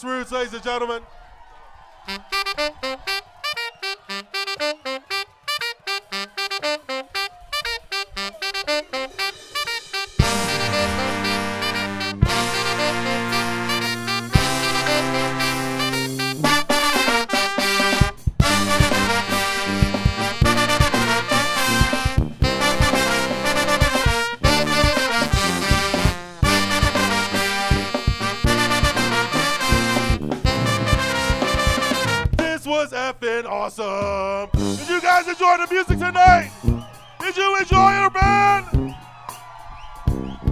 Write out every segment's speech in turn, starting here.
Brass Roots, ladies and gentlemen. Was effing awesome. Did you guys enjoy the music tonight? Did you enjoy it, man?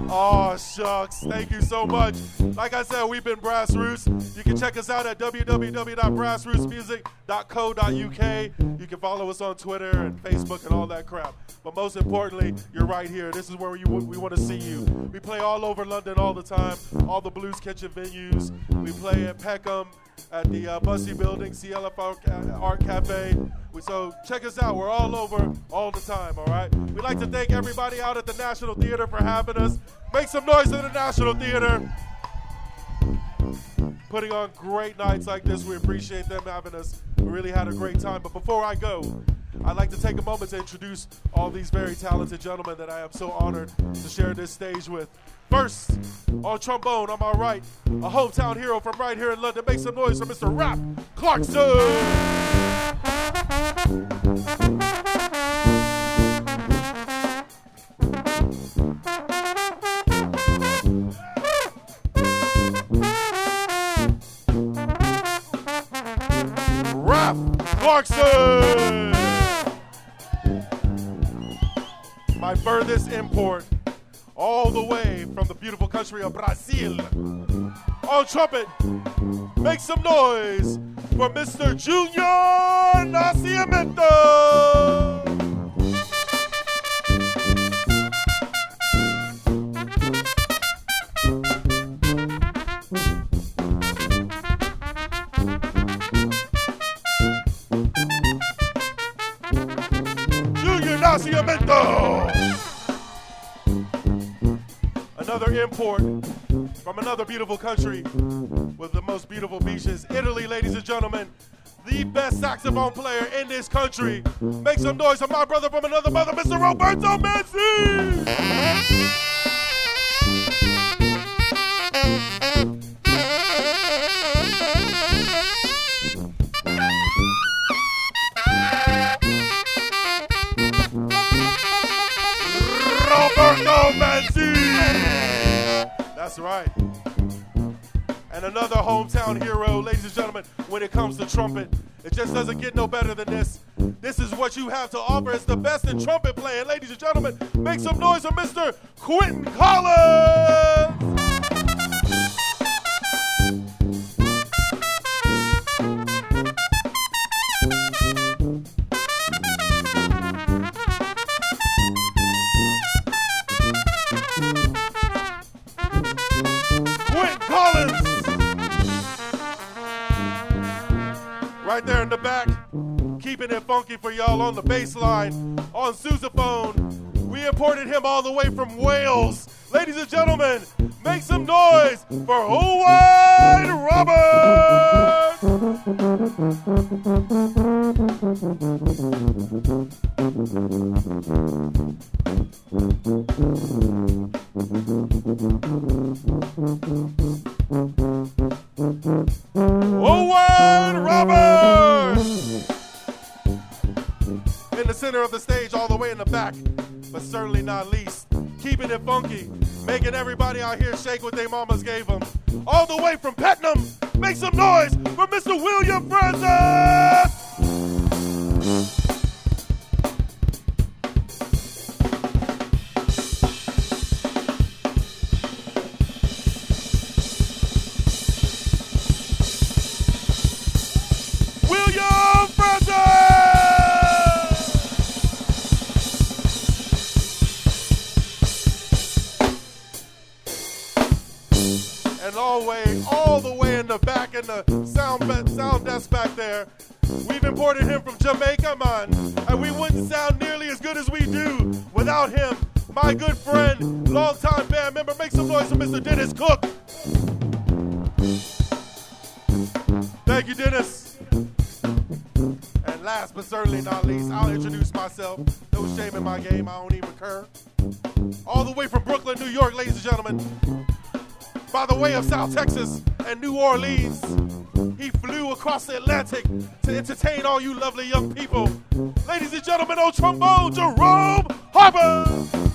Oh, shucks. Thank you so much. Like I said, we've been Brass Roots. You can check us out at www.brassrootsmusic.co.uk. You can follow us on Twitter and Facebook and all that crap. But most importantly, you're right here. This is where you, we want to see you. We play all over London all the time, all the Blues Kitchen venues. We play at Peckham, at the uh, Bussey Building, CLF Art, Art Cafe. We, so check us out. We're all over all the time, all right? We'd like to thank everybody out at the National Theater for having us. Make some noise in the National Theater. Putting on great nights like this. We appreciate them having us. We really had a great time. But before I go, I'd like to take a moment to introduce all these very talented gentlemen that I am so honored to share this stage with. First, on trombone, on my right, a hometown hero from right here in London. Make some noise for Mr. Raph Clarkson. Clarkson. My furthest import, all the way from the beautiful country of Brazil. On trumpet, make some noise for Mr. Junior Nascimento. Another import from another beautiful country with the most beautiful beaches, Italy, ladies and gentlemen. The best saxophone player in this country. Make some noise for my brother from another mother, Mr. Roberto Manzi. That's right. And another hometown hero, ladies and gentlemen, when it comes to trumpet. It just doesn't get no better than this. This is what you have to offer. It's the best in trumpet playing. Ladies and gentlemen, make some noise for Mr. Quentin Collins. Funky for y'all on the bass line, on sousaphone. We imported him all the way from Wales. Ladies and gentlemen, make some noise for Owen Roberts. Owen Roberts! In the center of the stage, all the way in the back, but certainly not least, keeping it funky, making everybody out here shake what they mamas gave them. All the way from Peckham, make some noise for Mr. William Francis! Way, all the way in the back in the sound be- sound desk back there, we've imported him from Jamaica, man, and we wouldn't sound nearly as good as we do without him. My good friend, longtime band member, make some noise for Mr. Dennis Cook. Thank you, Dennis. And last but certainly not least, I'll introduce myself. No shame in my game, I don't even cur. All the way from Brooklyn, New York, ladies and gentlemen. By the way of South Texas and New Orleans, he flew across the Atlantic to entertain all you lovely young people. Ladies and gentlemen, on trombone, Jerome Harper.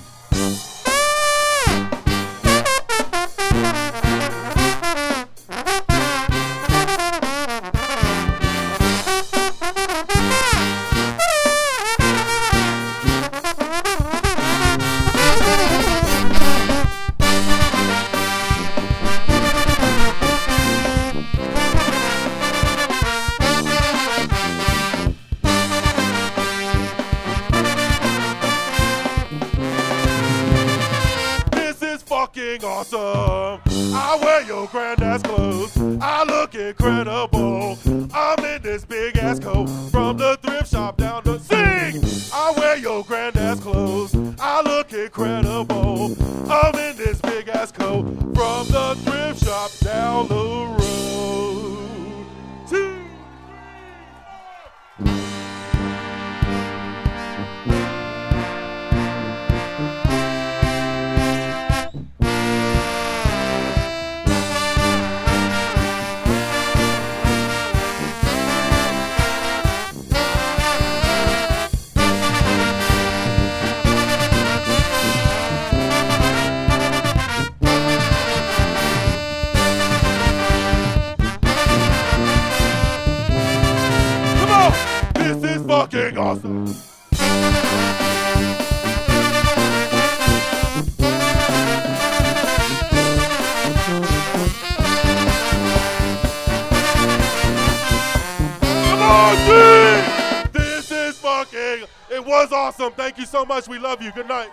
Fucking awesome. I wear your granddad's clothes. I look incredible. I'm in this big ass coat from the thrift shop down the sing. I wear your granddad's clothes. I look incredible. I'm in this big ass coat from the thrift shop down the fucking awesome. Come on, G! This is fucking. It was awesome. Thank you so much. We love you. Good night.